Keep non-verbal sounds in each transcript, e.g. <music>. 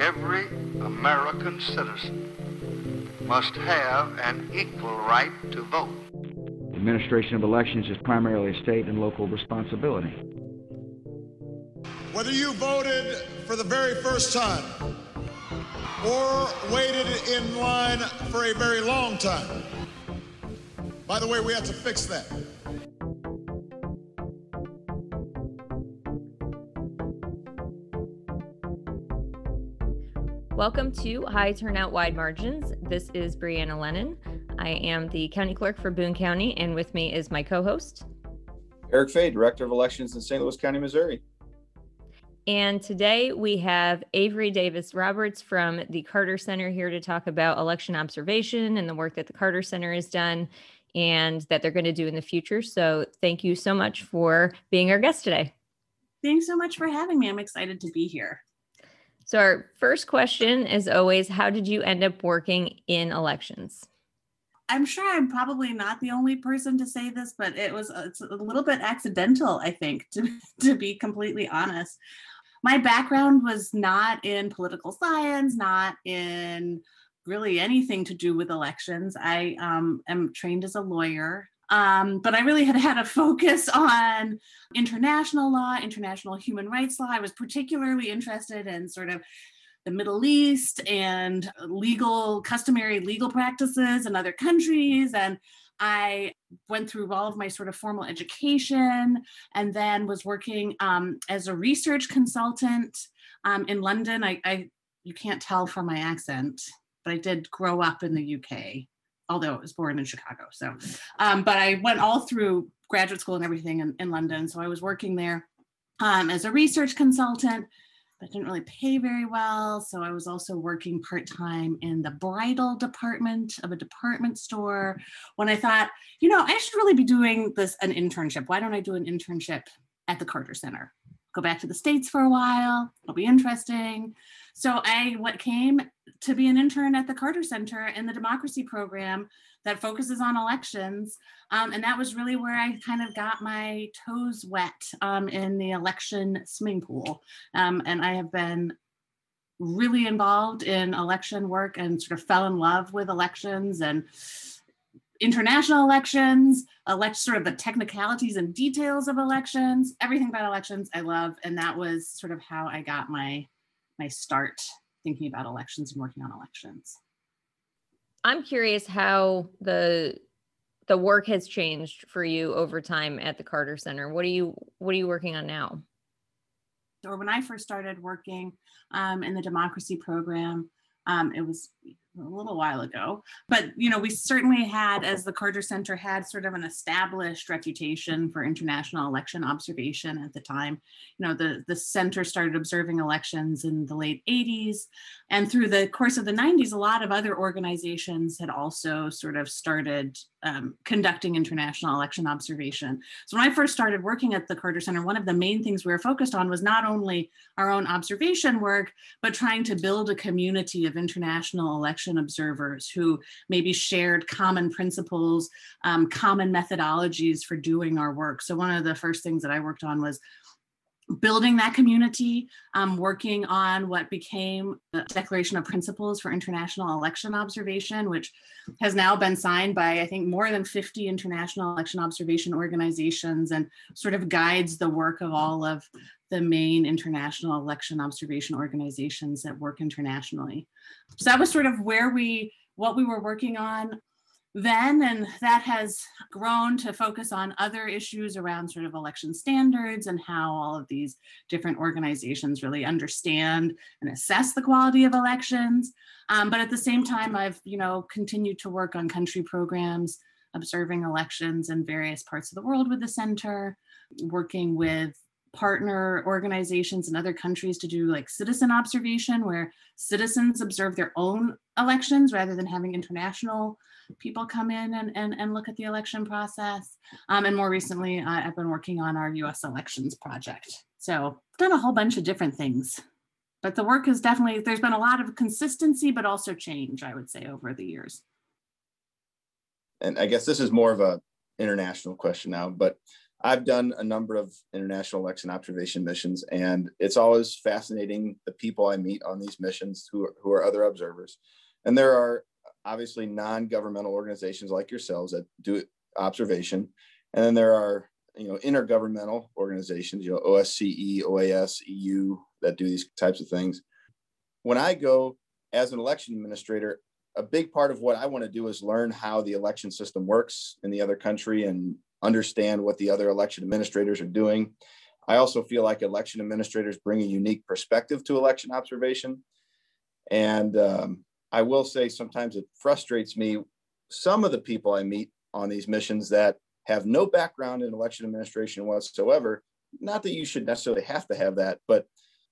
every American citizen must have an equal right to vote. The administration of elections is primarily a state and local responsibility. Whether you voted for the very first time or waited in line for a very long time, by the way, we have to fix that. Welcome to High Turnout Wide Margins. This is Brianna Lennon. I am the county clerk for Boone County, and with me is my co host, Eric Fey, Director of Elections in St. Louis County, Missouri. And today we have Avery Davis Roberts from the Carter Center here to talk about election observation and the work that the Carter Center has done and that they're going to do in the future. So thank you so much for being our guest today. Thanks so much for having me. I'm excited to be here. So, our first question is always How did you end up working in elections? I'm sure I'm probably not the only person to say this, but it was it's a little bit accidental, I think, <laughs> to, to be completely honest. My background was not in political science, not in really anything to do with elections. I um, am trained as a lawyer. Um, but I really had had a focus <laughs> on international law, international human rights law. I was particularly interested in sort of the Middle East and legal, customary legal practices in other countries. And I went through all of my sort of formal education and then was working um, as a research consultant um, in London. I, I, you can't tell from my accent, but I did grow up in the UK although I was born in Chicago. So, um, but I went all through graduate school and everything in, in London. So I was working there um, as a research consultant, but didn't really pay very well. So I was also working part time in the bridal department of a department store. When I thought, you know, I should really be doing this an internship. Why don't I do an internship at the Carter Center? Go back to the States for a while. It'll be interesting. So I what came to be an intern at the Carter Center in the democracy program that focuses on elections. Um, and that was really where I kind of got my toes wet um, in the election swimming pool. Um, and I have been really involved in election work and sort of fell in love with elections and international elections, elect sort of the technicalities and details of elections, everything about elections I love. And that was sort of how I got my my start thinking about elections and working on elections. I'm curious how the the work has changed for you over time at the Carter Center. What are you what are you working on now? Or when I first started working um, in the democracy program, um, it was a little while ago but you know we certainly had as the carter center had sort of an established reputation for international election observation at the time you know the the center started observing elections in the late 80s and through the course of the 90s a lot of other organizations had also sort of started um, conducting international election observation so when i first started working at the carter center one of the main things we were focused on was not only our own observation work but trying to build a community of international election observers who maybe shared common principles, um, common methodologies for doing our work. So, one of the first things that I worked on was building that community, um, working on what became the Declaration of Principles for International Election Observation, which has now been signed by, I think, more than 50 international election observation organizations and sort of guides the work of all of the main international election observation organizations that work internationally. So that was sort of where we, what we were working on then, and that has grown to focus on other issues around sort of election standards and how all of these different organizations really understand and assess the quality of elections. Um, but at the same time, I've, you know, continued to work on country programs, observing elections in various parts of the world with the center, working with partner organizations in other countries to do like citizen observation where citizens observe their own elections rather than having international people come in and, and, and look at the election process. Um, and more recently, I've been working on our US elections project. So done a whole bunch of different things. But the work is definitely, there's been a lot of consistency, but also change, I would say, over the years. And I guess this is more of a international question now, but I've done a number of international election observation missions, and it's always fascinating the people I meet on these missions who are, who are other observers. And there are obviously non-governmental organizations like yourselves that do observation, and then there are you know intergovernmental organizations, you know OSCE, OAS, EU that do these types of things. When I go as an election administrator, a big part of what I want to do is learn how the election system works in the other country and understand what the other election administrators are doing. I also feel like election administrators bring a unique perspective to election observation. And um, I will say sometimes it frustrates me. Some of the people I meet on these missions that have no background in election administration whatsoever, not that you should necessarily have to have that, but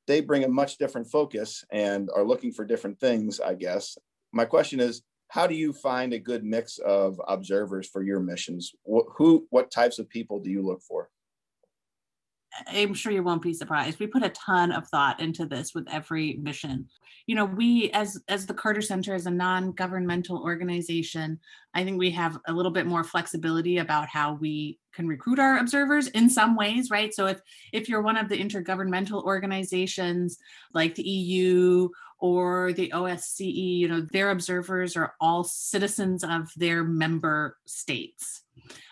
they bring a much different focus and are looking for different things, I guess. My question is, how do you find a good mix of observers for your missions? Who, what types of people do you look for? I'm sure you won't be surprised. We put a ton of thought into this with every mission. You know, we as as the Carter Center as a non-governmental organization, I think we have a little bit more flexibility about how we can recruit our observers in some ways, right? So if if you're one of the intergovernmental organizations like the EU or the OSCE, you know, their observers are all citizens of their member states.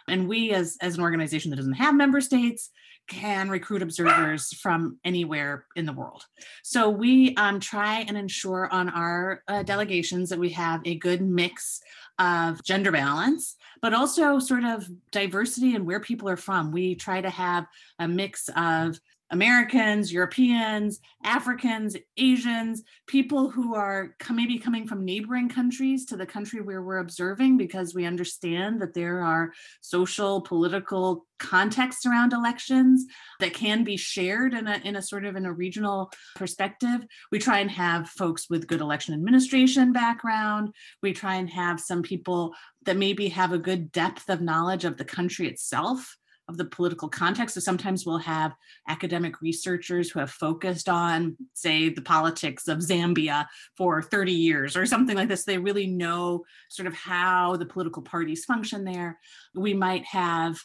And we as as an organization that doesn't have member states can recruit observers from anywhere in the world. So we um, try and ensure on our uh, delegations that we have a good mix of gender balance, but also sort of diversity and where people are from. We try to have a mix of Americans, Europeans, Africans, Asians, people who are maybe coming from neighboring countries to the country where we're observing because we understand that there are social, political contexts around elections that can be shared in a, in a sort of in a regional perspective. We try and have folks with good election administration background. We try and have some people that maybe have a good depth of knowledge of the country itself of the political context. So sometimes we'll have academic researchers who have focused on, say, the politics of Zambia for 30 years or something like this. They really know sort of how the political parties function there. We might have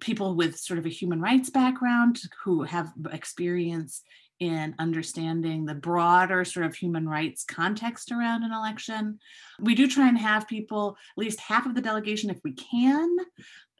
people with sort of a human rights background who have experience in understanding the broader sort of human rights context around an election. We do try and have people, at least half of the delegation, if we can,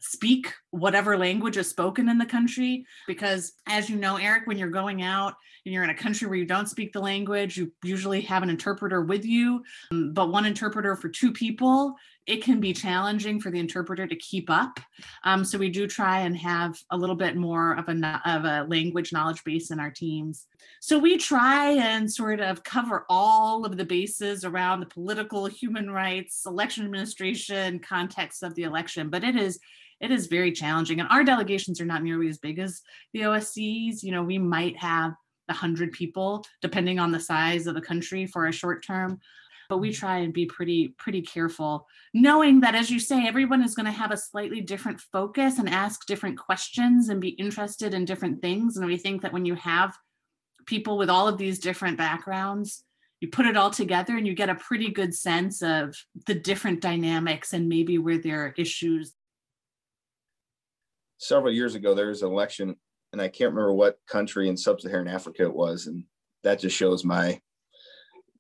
speak whatever language is spoken in the country because as you know eric when you're going out and you're in a country where you don't speak the language you usually have an interpreter with you. But one interpreter for two people it can be challenging for the interpreter to keep up. Um, so we do try and have a little bit more of a of a language knowledge base in our teams. So we try and sort of cover all of the bases around the political human rights election administration context of the election but it is it is very challenging. And our delegations are not nearly as big as the OSCEs. You know, we might have a hundred people, depending on the size of the country for a short term. But we try and be pretty, pretty careful, knowing that as you say, everyone is going to have a slightly different focus and ask different questions and be interested in different things. And we think that when you have people with all of these different backgrounds, you put it all together and you get a pretty good sense of the different dynamics and maybe where there are issues several years ago, there was an election, and I can't remember what country in sub-Saharan Africa it was, and that just shows my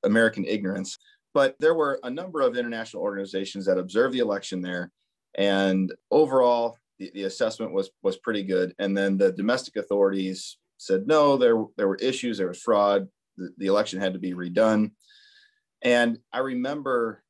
American ignorance. But there were a number of international organizations that observed the election there, and overall, the, the assessment was was pretty good. And then the domestic authorities said no, there there were issues, there was fraud, the, the election had to be redone. And I remember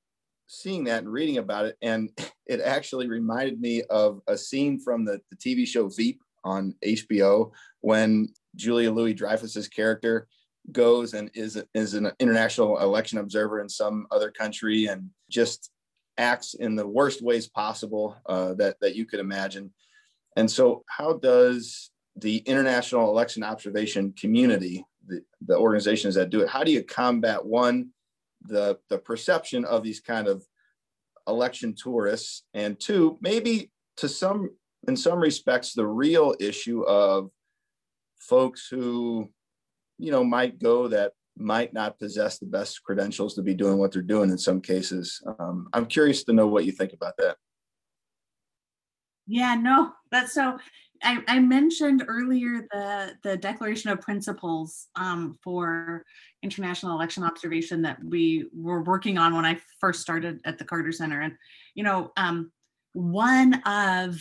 seeing that and reading about it, and <laughs> it actually reminded me of a scene from the, the TV show Veep on HBO when Julia Louis Dreyfus's character goes and is is an international election observer in some other country and just acts in the worst ways possible uh, that that you could imagine. And so, how does the international election observation community, the, the organizations that do it, how do you combat one the the perception of these kind of election tourists. And two maybe to some in some respects the real issue of folks who you know might go that might not possess the best credentials to be doing what they're doing in some cases. Um, i'm curious to know what you think about that. Yeah no that's so I, I mentioned earlier the the Declaration of Principles um, for international election observation that we were working on when I first started at the Carter Center, and you know, um, one of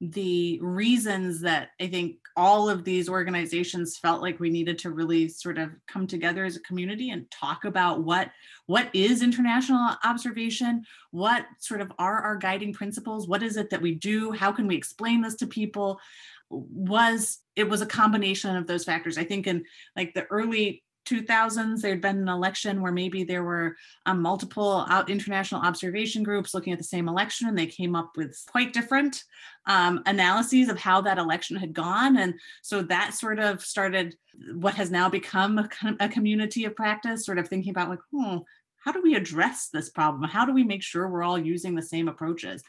the reasons that I think all of these organizations felt like we needed to really sort of come together as a community and talk about what what is international observation? What sort of are our guiding principles? What is it that we do? How can we explain this to people? Was it was a combination of those factors. I think in like the early 2000s there'd been an election where maybe there were um, multiple out international observation groups looking at the same election and they came up with quite different um, analyses of how that election had gone. And so that sort of started what has now become a, a community of practice sort of thinking about like hmm how do we address this problem? How do we make sure we're all using the same approaches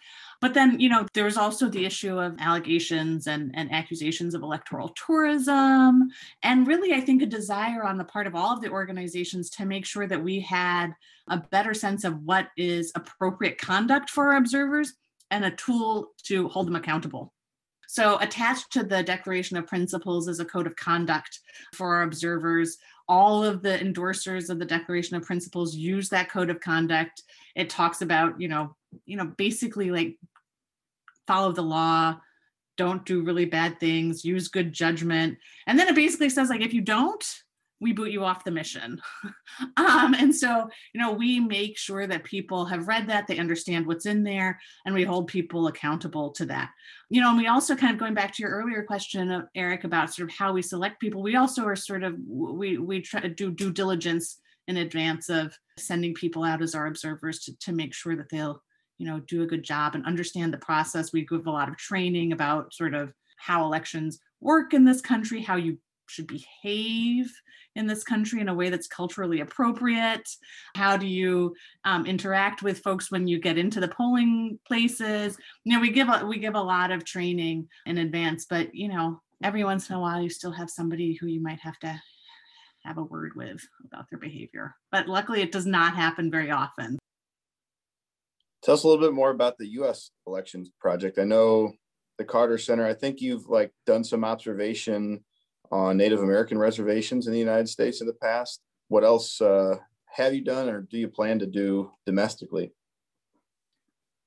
but then, you know, there was also the issue of allegations and, and accusations of electoral tourism. And really, I think a desire on the part of all of the organizations to make sure that we had a better sense of what is appropriate conduct for our observers and a tool to hold them accountable. So, attached to the Declaration of Principles is a code of conduct for our observers. All of the endorsers of the Declaration of Principles use that code of conduct. It talks about, you know, you know, basically like follow the law, don't do really bad things, use good judgment. And then it basically says, like, if you don't, we boot you off the mission. <laughs> um, and so, you know, we make sure that people have read that, they understand what's in there, and we hold people accountable to that. You know, and we also kind of going back to your earlier question, Eric, about sort of how we select people. We also are sort of we we try to do due diligence in advance of sending people out as our observers to, to make sure that they'll you know do a good job and understand the process. We give a lot of training about sort of how elections work in this country how you should behave in this country in a way that's culturally appropriate. How do you um, interact with folks when you get into the polling places? You know we give a, we give a lot of training in advance but you know every once in a while you still have somebody who you might have to have a word with about their behavior. But luckily it does not happen very often Tell us a little bit more about the U.S. elections project. I know the Carter Center. I think you've like done some observation on Native American reservations in the United States in the past. What else uh, have you done, or do you plan to do domestically?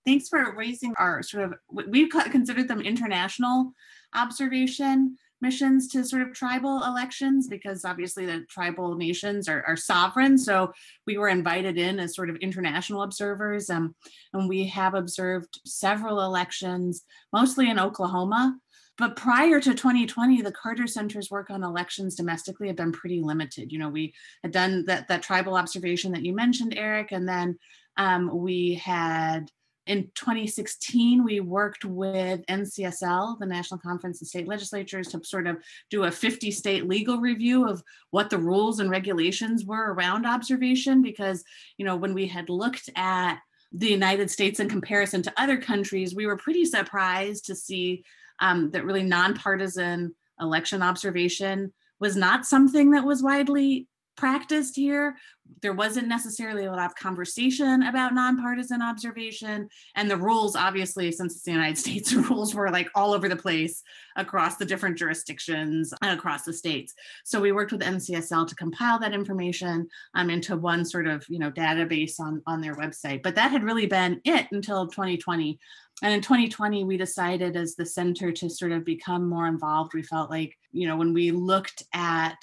Thanks for raising our sort of. We've considered them international observation missions to sort of tribal elections because obviously the tribal nations are, are sovereign. So we were invited in as sort of international observers, um, and we have observed several elections, mostly in Oklahoma. But prior to 2020, the Carter Center's work on elections domestically had been pretty limited. You know, we had done that that tribal observation that you mentioned, Eric, and then um, we had in 2016, we worked with NCSL, the National Conference of State Legislatures, to sort of do a 50 state legal review of what the rules and regulations were around observation. Because, you know, when we had looked at the United States in comparison to other countries, we were pretty surprised to see um, that really nonpartisan election observation was not something that was widely practiced here. There wasn't necessarily a lot of conversation about nonpartisan observation. And the rules, obviously, since it's the United <laughs> States, the rules were like all over the place across the different jurisdictions and across the states. So we worked with NCSL to compile that information um, into one sort of you know database on, on their website. But that had really been it until 2020. And in 2020, we decided as the center to sort of become more involved. We felt like, you know, when we looked at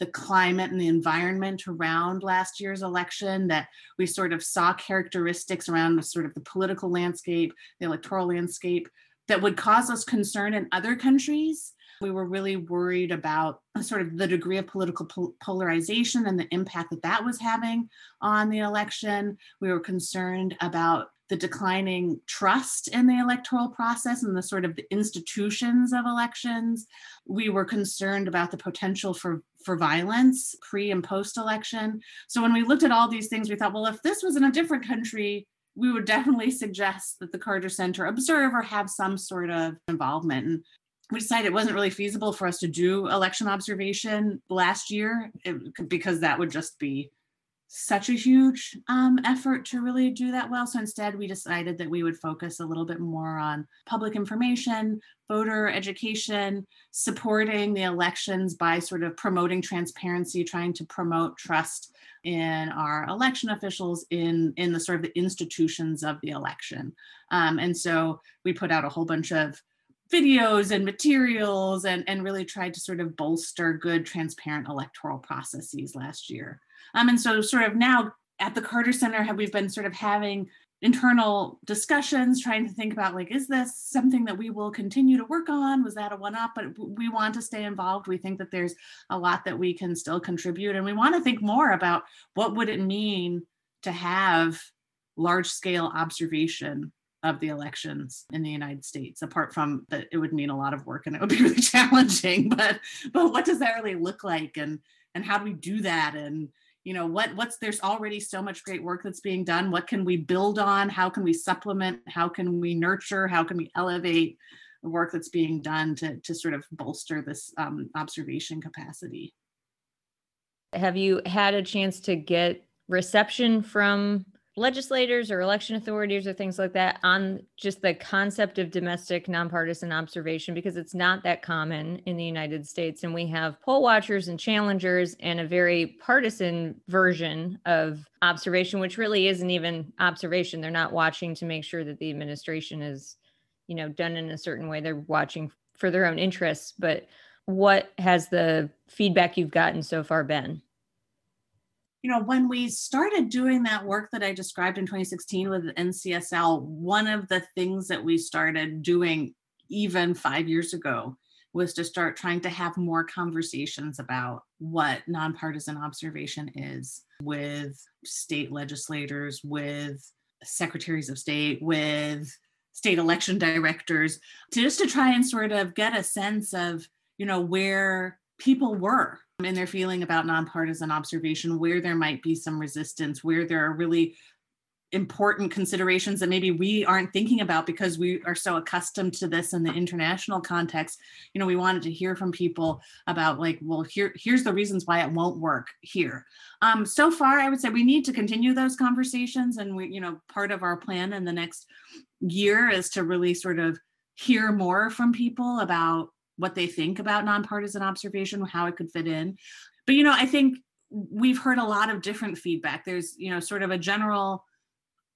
the climate and the environment around last year's election that we sort of saw characteristics around the sort of the political landscape the electoral landscape that would cause us concern in other countries. We were really worried about sort of the degree of political pol- polarization and the impact that that was having on the election. We were concerned about the declining trust in the electoral process and the sort of the institutions of elections. We were concerned about the potential for, for violence pre and post election. So when we looked at all these things, we thought, well, if this was in a different country, we would definitely <laughs> suggest that the Carter Center observe or have some sort of involvement. And we decided it wasn't really feasible for us to do election observation last year because that would just be such a huge um, effort to really do that well. So instead, we decided that we would focus a little bit more on public information, voter education, supporting the elections by sort of promoting transparency, trying to promote trust in our election officials in in the sort of the institutions of the election. Um, and so we put out a whole bunch of videos and materials and, and really tried to sort of bolster good transparent electoral processes last year. Um, and so sort of now at the Carter Center, have we've been sort of having internal discussions trying to think about like is this something that we will continue to work on? Was that a one up but we want to stay involved. We think that there's a lot that we can still contribute and we want to think more about what would it mean to have large scale observation of the elections in the United States apart from that it would mean a lot of work and it would be <laughs> really challenging. But but what does that really look like? And and how do we do that? And you know what what's there's already so much great work that's being done. What can we build on? How can we supplement? How can we nurture? How can we elevate the work that's being done to to sort of bolster this um, observation capacity? Have you had a chance to get reception from legislators or election authorities or things like that on just the concept of domestic nonpartisan observation because it's not that common in the United States. And we have poll watchers and challengers and a very partisan version of observation, which really isn't even observation. They're not watching to make sure that the administration is, you know, done in a certain way. They're watching for their own interests. But what has the feedback you've gotten so far been? You know, when we started doing that work that I described in 2016 with NCSL, one of the things that we started doing even five years ago was to start trying to have more conversations about what nonpartisan observation is with state legislators, with secretaries of state, with state election directors, to just to try and sort of get a sense of, you know, where people were in their feeling about nonpartisan observation, where there might be some resistance, where there are really important considerations that maybe we aren't thinking about because we are so accustomed to this in the international context. You know we wanted to hear from people about like well here here's the reasons why it won't work here. Um so far i would say we need to continue those conversations and we you know part of our plan in the next year is to really sort of hear more from people about what they think about nonpartisan observation, how it could fit in. But you know, I think we've heard a lot of different feedback. There's, you know, sort of a general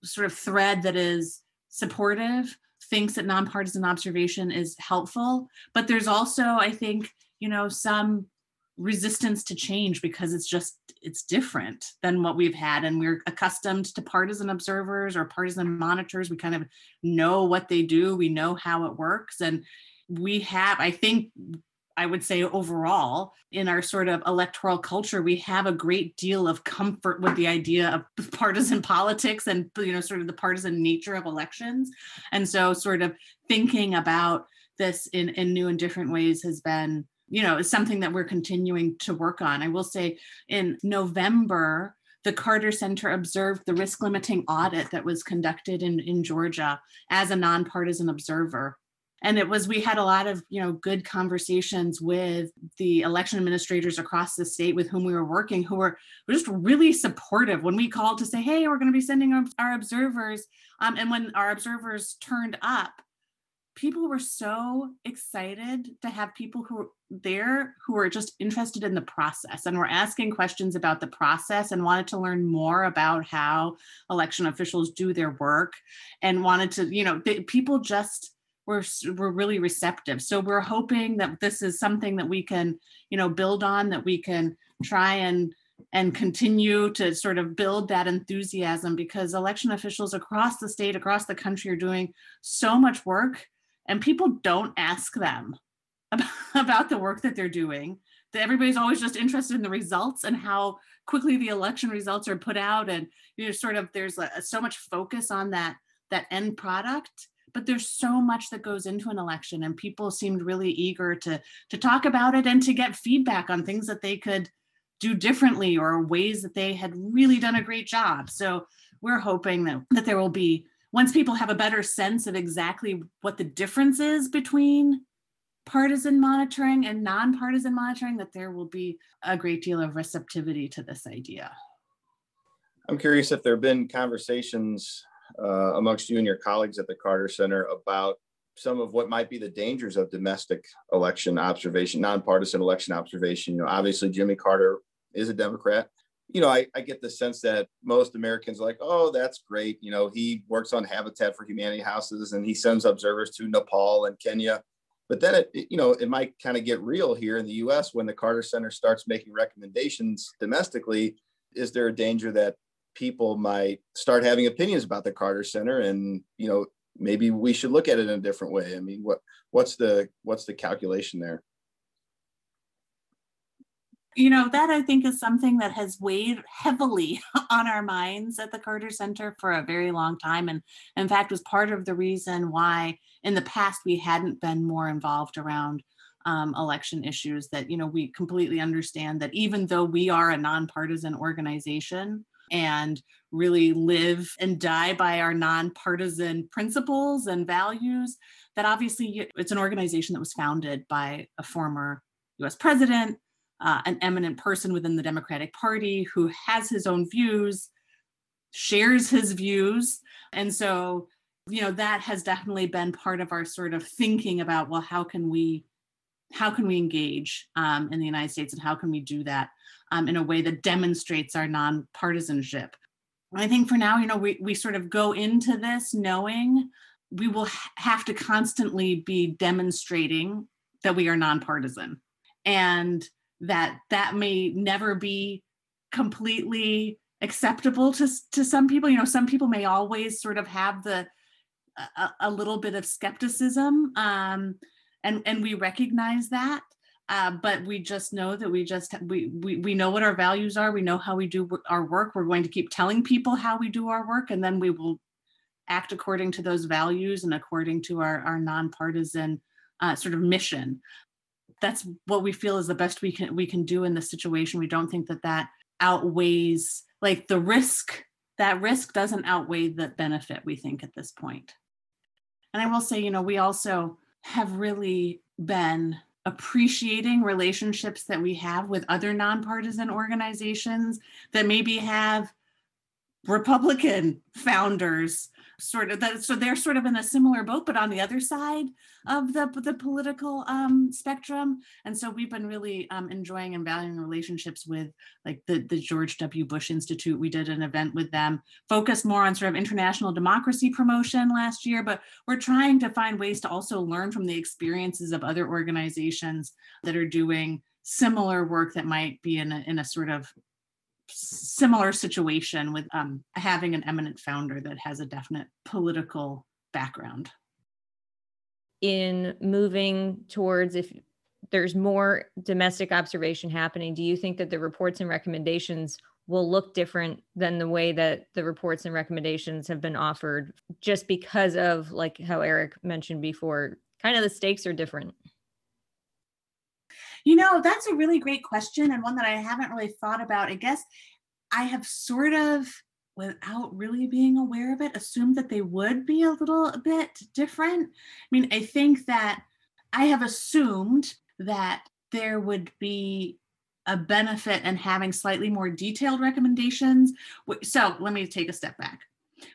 sort of thread that is supportive, thinks that nonpartisan observation is helpful, but there's also, I think, you know, some resistance to change because it's just it's different than what we've had and we're accustomed to partisan observers or partisan monitors we kind of know what they do we know how it works and we have, I think, I would say overall in our sort of electoral culture, we have a great deal of comfort with the idea of <laughs> partisan politics and you know sort of the partisan nature of elections. And so sort of thinking about this in, in new and different ways has been, you know, something that we're continuing to work on. I will say in November, the Carter Center observed the risk limiting audit that was conducted in, in Georgia as a nonpartisan observer and it was we had a lot of you know good conversations with the election administrators across the state with whom we were working who were, just really supportive. When we called to say hey we're going to be sending our, our observers um, and when our observers turned up people were so excited to have people who were there who were just interested in the process and were asking questions about the process and wanted to learn more about how election officials do their work and wanted to you know they, people just we're we're really receptive. So we're hoping that this is something that we can you know build on that we can try and and continue to sort of build that enthusiasm because election officials across the state across the country are doing so much work and people don't ask them <laughs> about, the work that they're doing. That everybody's always just interested in the results and how quickly the election results are put out and you know sort of there's a, so much focus on that that end product but there's so much that goes into an election and people seemed really eager to to talk about it and to get feedback on things that they could do differently or ways that they had really done a great job. So we're hoping that that there will be once people have a better sense of exactly what the difference is between partisan monitoring and nonpartisan monitoring that there will be a great deal of receptivity to this idea. I'm curious if there have been conversations uh, amongst you and your colleagues at the Carter Center about some of what might be the dangers of domestic election observation, nonpartisan election observation. You know, obviously Jimmy Carter is a Democrat. You know, I, I get the sense that most Americans are like, oh, that's great. You know, he works on Habitat for Humanity houses and he sends observers to Nepal and Kenya. But then it, it you know, it might kind of get real here in the US when the Carter Center starts making recommendations domestically. Is there a danger that people might start having opinions about the Carter Center and, you know, maybe we should look at it in a different way. I mean, what what's the what's the calculation there? You know, that I think is something that has weighed heavily <laughs> on our minds at the Carter Center for a very long time. And in fact, was part of the reason why in the past we hadn't been more involved around um, election issues. That, you know, we completely understand that even though we are a nonpartisan organization, and really live and die by our nonpartisan principles and values. That obviously it's an organization that was founded by a former US president, uh, an eminent person within the Democratic Party who has his own views, shares his views. And so, you know, that has definitely been part of our sort of thinking about, well, how can we how can we engage um, in the United States and how can we do that um, in a way that demonstrates our nonpartisanship. I think for now, you know, we, we sort of go into this knowing we will have to constantly be demonstrating that we are nonpartisan and that that may never be completely acceptable to, to some people. You know, some people may always sort of have the a, a little bit of skepticism um, and and we recognize that uh, but we just know that we just we, we we know what our values are. We know how we do our work. We're going to keep telling people how we do our work and then we will act according to those values and according to our our nonpartisan uh, sort of mission. That's what we feel is the best we can we can do in this situation. We don't think that that outweighs like the risk that risk doesn't outweigh the benefit we think at this point. And i will say you know we also have really been appreciating relationships that we have with other nonpartisan organizations that maybe have Republican founders sort of that so they're sort of in a similar boat but on the other side of the the political um, spectrum. And so we've been really um, enjoying and valuing relationships with like the the George W. Bush Institute. We did an event with them focused more on sort of international democracy promotion last year but we're trying to find ways to also learn from the experiences of other organizations that are doing similar work that might be in a, in a sort of similar situation with um, having an eminent founder that has a definite political background. In moving towards if there's more domestic observation happening, do you think that the reports and recommendations will look different than the way that the reports and recommendations have been offered just because of like how Eric mentioned before, kind of the stakes are different? You know, that's a really great question and one that I haven't really thought about. I guess I have sort of, without really being aware of it, assumed that they would be a little bit different. I mean, I think that I have assumed that there would be a benefit in having slightly more detailed recommendations. So let me take a step back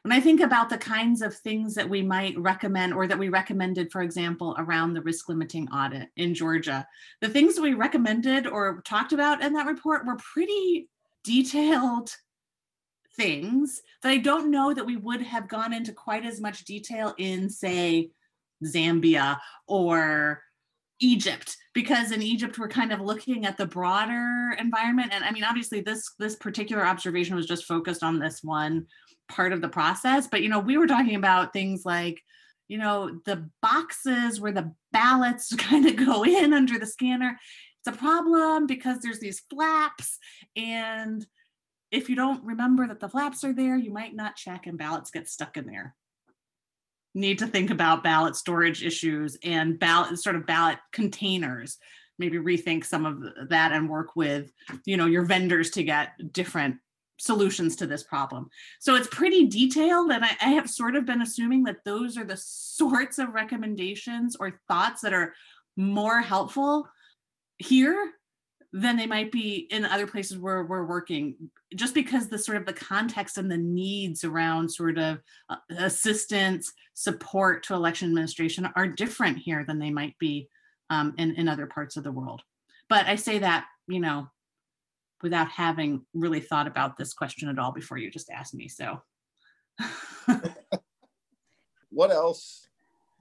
when I think about the kinds of things that we might recommend or that we recommended, for example, around the risk limiting audit in Georgia, the things we recommended or talked about in that report were pretty detailed things that I don't know that we would have gone into quite as much detail in, say, Zambia or Egypt because in Egypt we're kind of looking at the broader environment. And I mean obviously this this particular observation was just focused on this one part of the process. But, you know, we were talking about things like, you know, the boxes where the ballots <laughs> kind of go in under the scanner. It's a problem because there's these flaps. And if you don't remember that the flaps are there, you might not check and ballots get stuck in there. Need to think about ballot storage issues and ballot sort of ballot containers maybe rethink some of that and work with you know your vendors to get different solutions to this problem. So it's pretty detailed, and I, I, have sort of been assuming that those are the <laughs> sorts of recommendations or thoughts that are more helpful here than they might be in other places where we're working just because the sort of the context and the needs around sort of uh, assistance support to election administration are different here than they might be um, in, in other parts of the world but i say that you know without having really thought about this question at all before you just asked me so <laughs> what else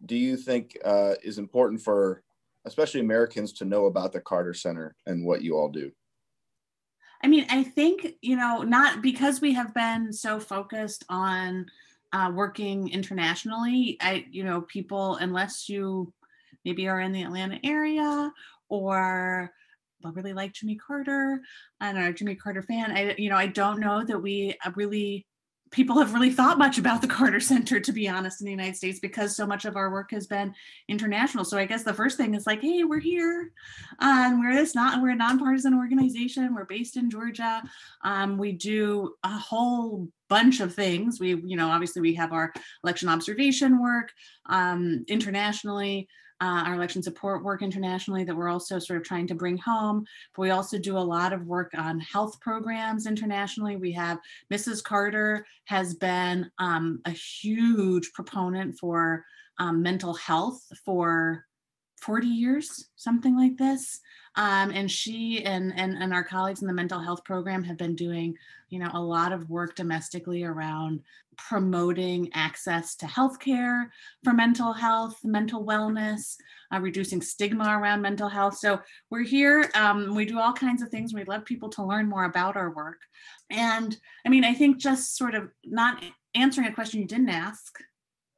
do you think uh, is important for especially Americans to know about the Carter Center and what you all do? I mean, I think, you know, not because we have been so focused on uh, working internationally, I, you know, people, unless you maybe are in the Atlanta area or really like Jimmy Carter and are a Jimmy Carter fan, I, you know, I don't know that we uh, really people have really thought much about the Carter Center, to be honest, in the United States, because so much of our work has been international. So I guess the first thing is like, hey, we're here. Um, we're this not we're a nonpartisan organization. We're based in Georgia. Um, we do a whole bunch of things. We, you know, obviously we have our election observation work um, internationally uh, our election support work internationally that we're also sort of trying to bring home. But we also do a lot of work on health programs internationally. We have Mrs. Carter has been um, a huge proponent for um, mental health for 40 years, something like this. Um, and she and, and and our colleagues in the mental health program have been doing, you know, a lot of work domestically around promoting access to healthcare for mental health, mental wellness, uh, reducing stigma around mental health. So we're here. Um, we do all kinds of things. We'd love people to learn more about our work. And I mean, I think just sort of not answering a question you didn't ask.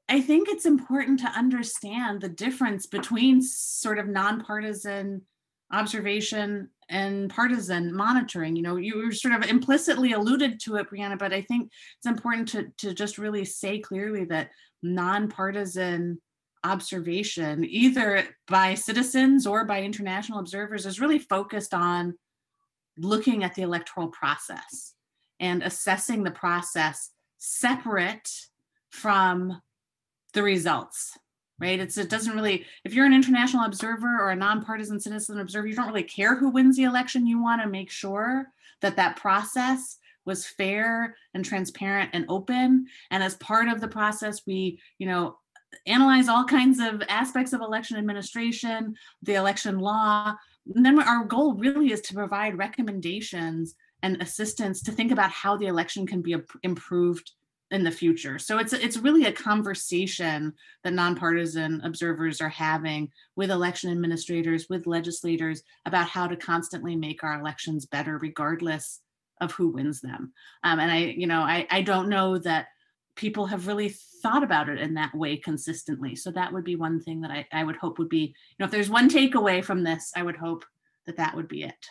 I think it's important to understand the difference between sort of nonpartisan observation and partisan monitoring. You know, you were sort of implicitly alluded to it, Brianna, but I think it's important to, to just really say clearly that nonpartisan observation, either by citizens or by international observers, is really focused on looking at the electoral process and assessing the process separate from the results right? It's it doesn't really if you're an international observer or a nonpartisan citizen observer, you don't really care who wins the election. You want to make sure that that process was fair and transparent and open. And as part of the process, we, you know, analyze all kinds of aspects of election administration, the election law. And then our goal really is to provide recommendations and assistance to think about how the election can be improved in the future. So it's it's really a conversation that nonpartisan observers are having with election administrators, with legislators about how to constantly make our elections better, regardless of who wins them. Um, and I, you know, I I don't know that people have really thought about it in that way consistently. So that would be one thing that I, I would hope would be, you know, if there's one takeaway from this, I would hope that that would be it.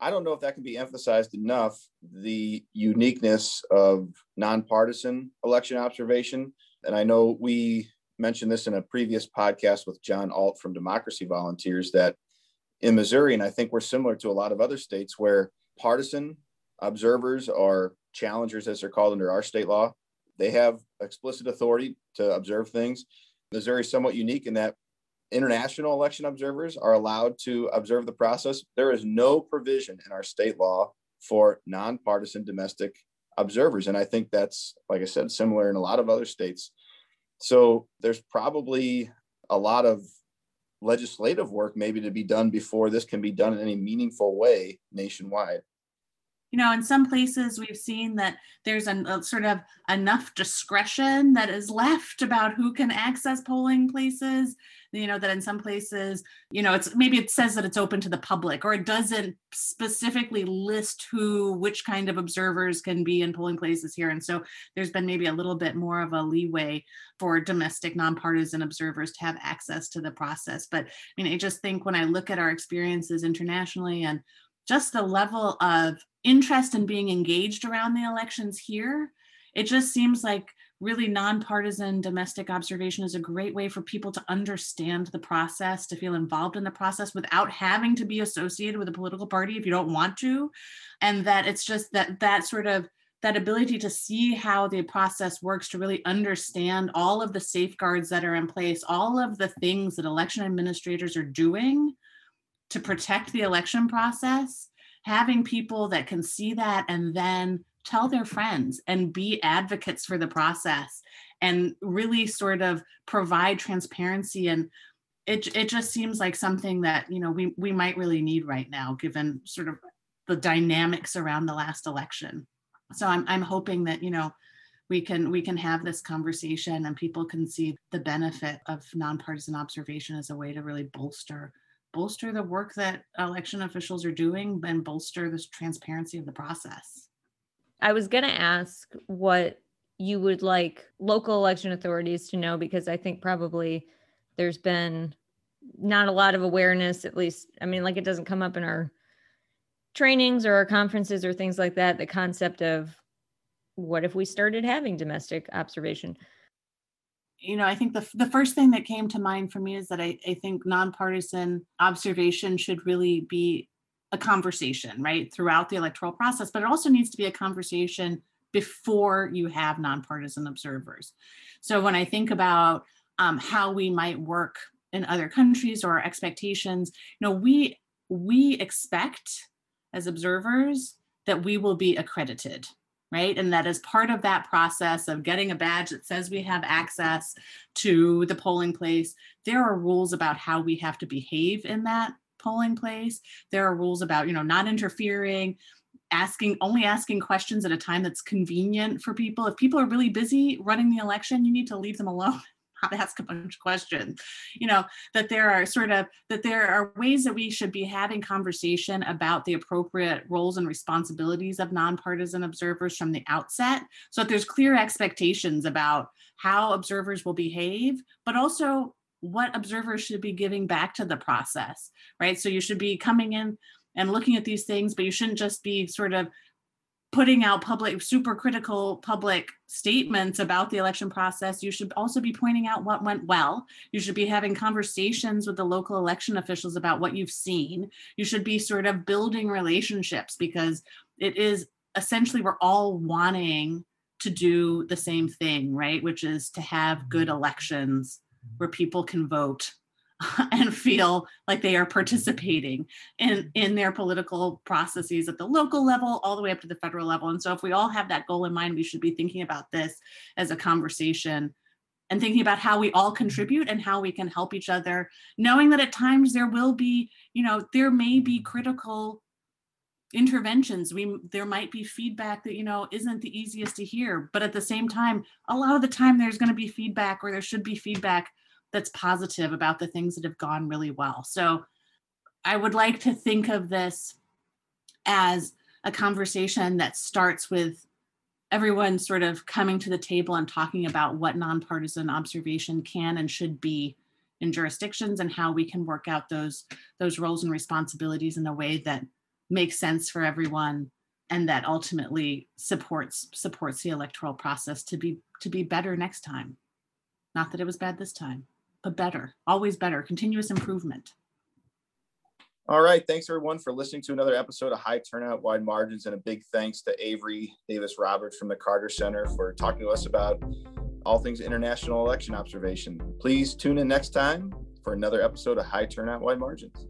I don't know if that can be emphasized enough the uniqueness of nonpartisan election observation. And I know we mentioned this in a previous podcast with John Ault from Democracy Volunteers that in Missouri, and I think we're similar to a lot of other states where partisan observers are challengers, as they're called under our state law. They have explicit authority to observe things. Missouri is somewhat unique in that international election observers are allowed to observe the process. There is no provision in our state law for nonpartisan domestic observers. And I think that's, like I said, similar in a lot of other states. So there's probably a lot of legislative work maybe to be done before this can be done in any meaningful way nationwide you know, in some places we've seen that there's a, a, sort of enough discretion that is left about who can access polling places. You know, that in some places, you know, it's maybe it says that it's open to the public or it doesn't specifically list who, which kind of observers can be in polling places here. And so there's been maybe a little bit more of a leeway for domestic nonpartisan observers to have access to the process. But I mean, I just think when I look at our experiences internationally and just the level of interest in being engaged around the elections here, it just seems like really nonpartisan domestic observation is a great way for people to understand the process, to feel involved in the process without having to be associated with a political party if you don't want to. And that it's just that that sort of that ability to see how the process works to really understand all of the safeguards that are in place all of the things that election administrators are doing to protect the election process, having people that can see that and then tell their friends and be advocates for the process and really sort of provide transparency. And it, it just seems like something that you know we, we might really need right now given sort of the dynamics around the last election. So i'm, I'm hoping that you know we can we can have this conversation and people can see the benefit of nonpartisan observation as a way to really bolster bolster the work that election officials are doing and bolster this transparency of the process. I was going to ask what you would like local election authorities to know because i think probably there's been not a lot of awareness at least i mean like it doesn't come up in our trainings or our conferences or things like that the concept of what if we started having domestic observation you know i think the, the first thing that came to mind for me is that I, I think nonpartisan observation should really be a conversation right throughout the electoral process but it also needs to be a conversation before you have nonpartisan observers. So when i think about um, how we might work in other countries or our expectations you know we we expect as observers that we will be accredited right? And that as part of that process of getting a badge that says we have access to the polling place, there are rules about how we have to behave in that polling place. There are rules about, you know, not interfering, asking only asking questions at a time that's convenient for people. If people are really busy running the election, you need to leave them alone <laughs> ask a bunch of questions. You know that there are sort of that there are ways that we should be having conversation about the appropriate roles and responsibilities of nonpartisan observers from the outset. So that there's clear expectations about how observers will behave but also what observers should be giving back to the process right? So you should be coming in and looking at these things but you shouldn't just be sort of putting out public super critical public statements about the election process you should also be pointing out what went well. You should be having conversations with the local election officials about what you've seen. You should be sort of building relationships because it is essentially we're all wanting to do the same thing right? Which is to have good elections where people can vote <laughs> and feel like they are participating in in their political processes at the local level all the way up to the federal level. And so if we all have that goal in mind we should be thinking about this as a conversation and thinking about how we all contribute and how we can help each other knowing that at times there will be you know there may be critical interventions. We there might be feedback that you know isn't the easiest to hear but at the same time a lot of the time there's going to be feedback or there should be feedback that's positive about the things that have gone really well. So I would like to think of this as a conversation that starts with everyone sort of coming to the table and talking about what nonpartisan observation can and should be in jurisdictions and how we can work out those those roles and responsibilities in a way that makes sense for everyone and that ultimately supports supports the electoral process to be to be better next time not that it was bad this time but better, always better, continuous improvement. All right. Thanks everyone for listening to another episode of High Turnout, Wide Margins. And a big thanks to Avery Davis Roberts from the Carter Center for talking to us about all things international election observation. Please tune in next time for another episode of High Turnout, Wide Margins.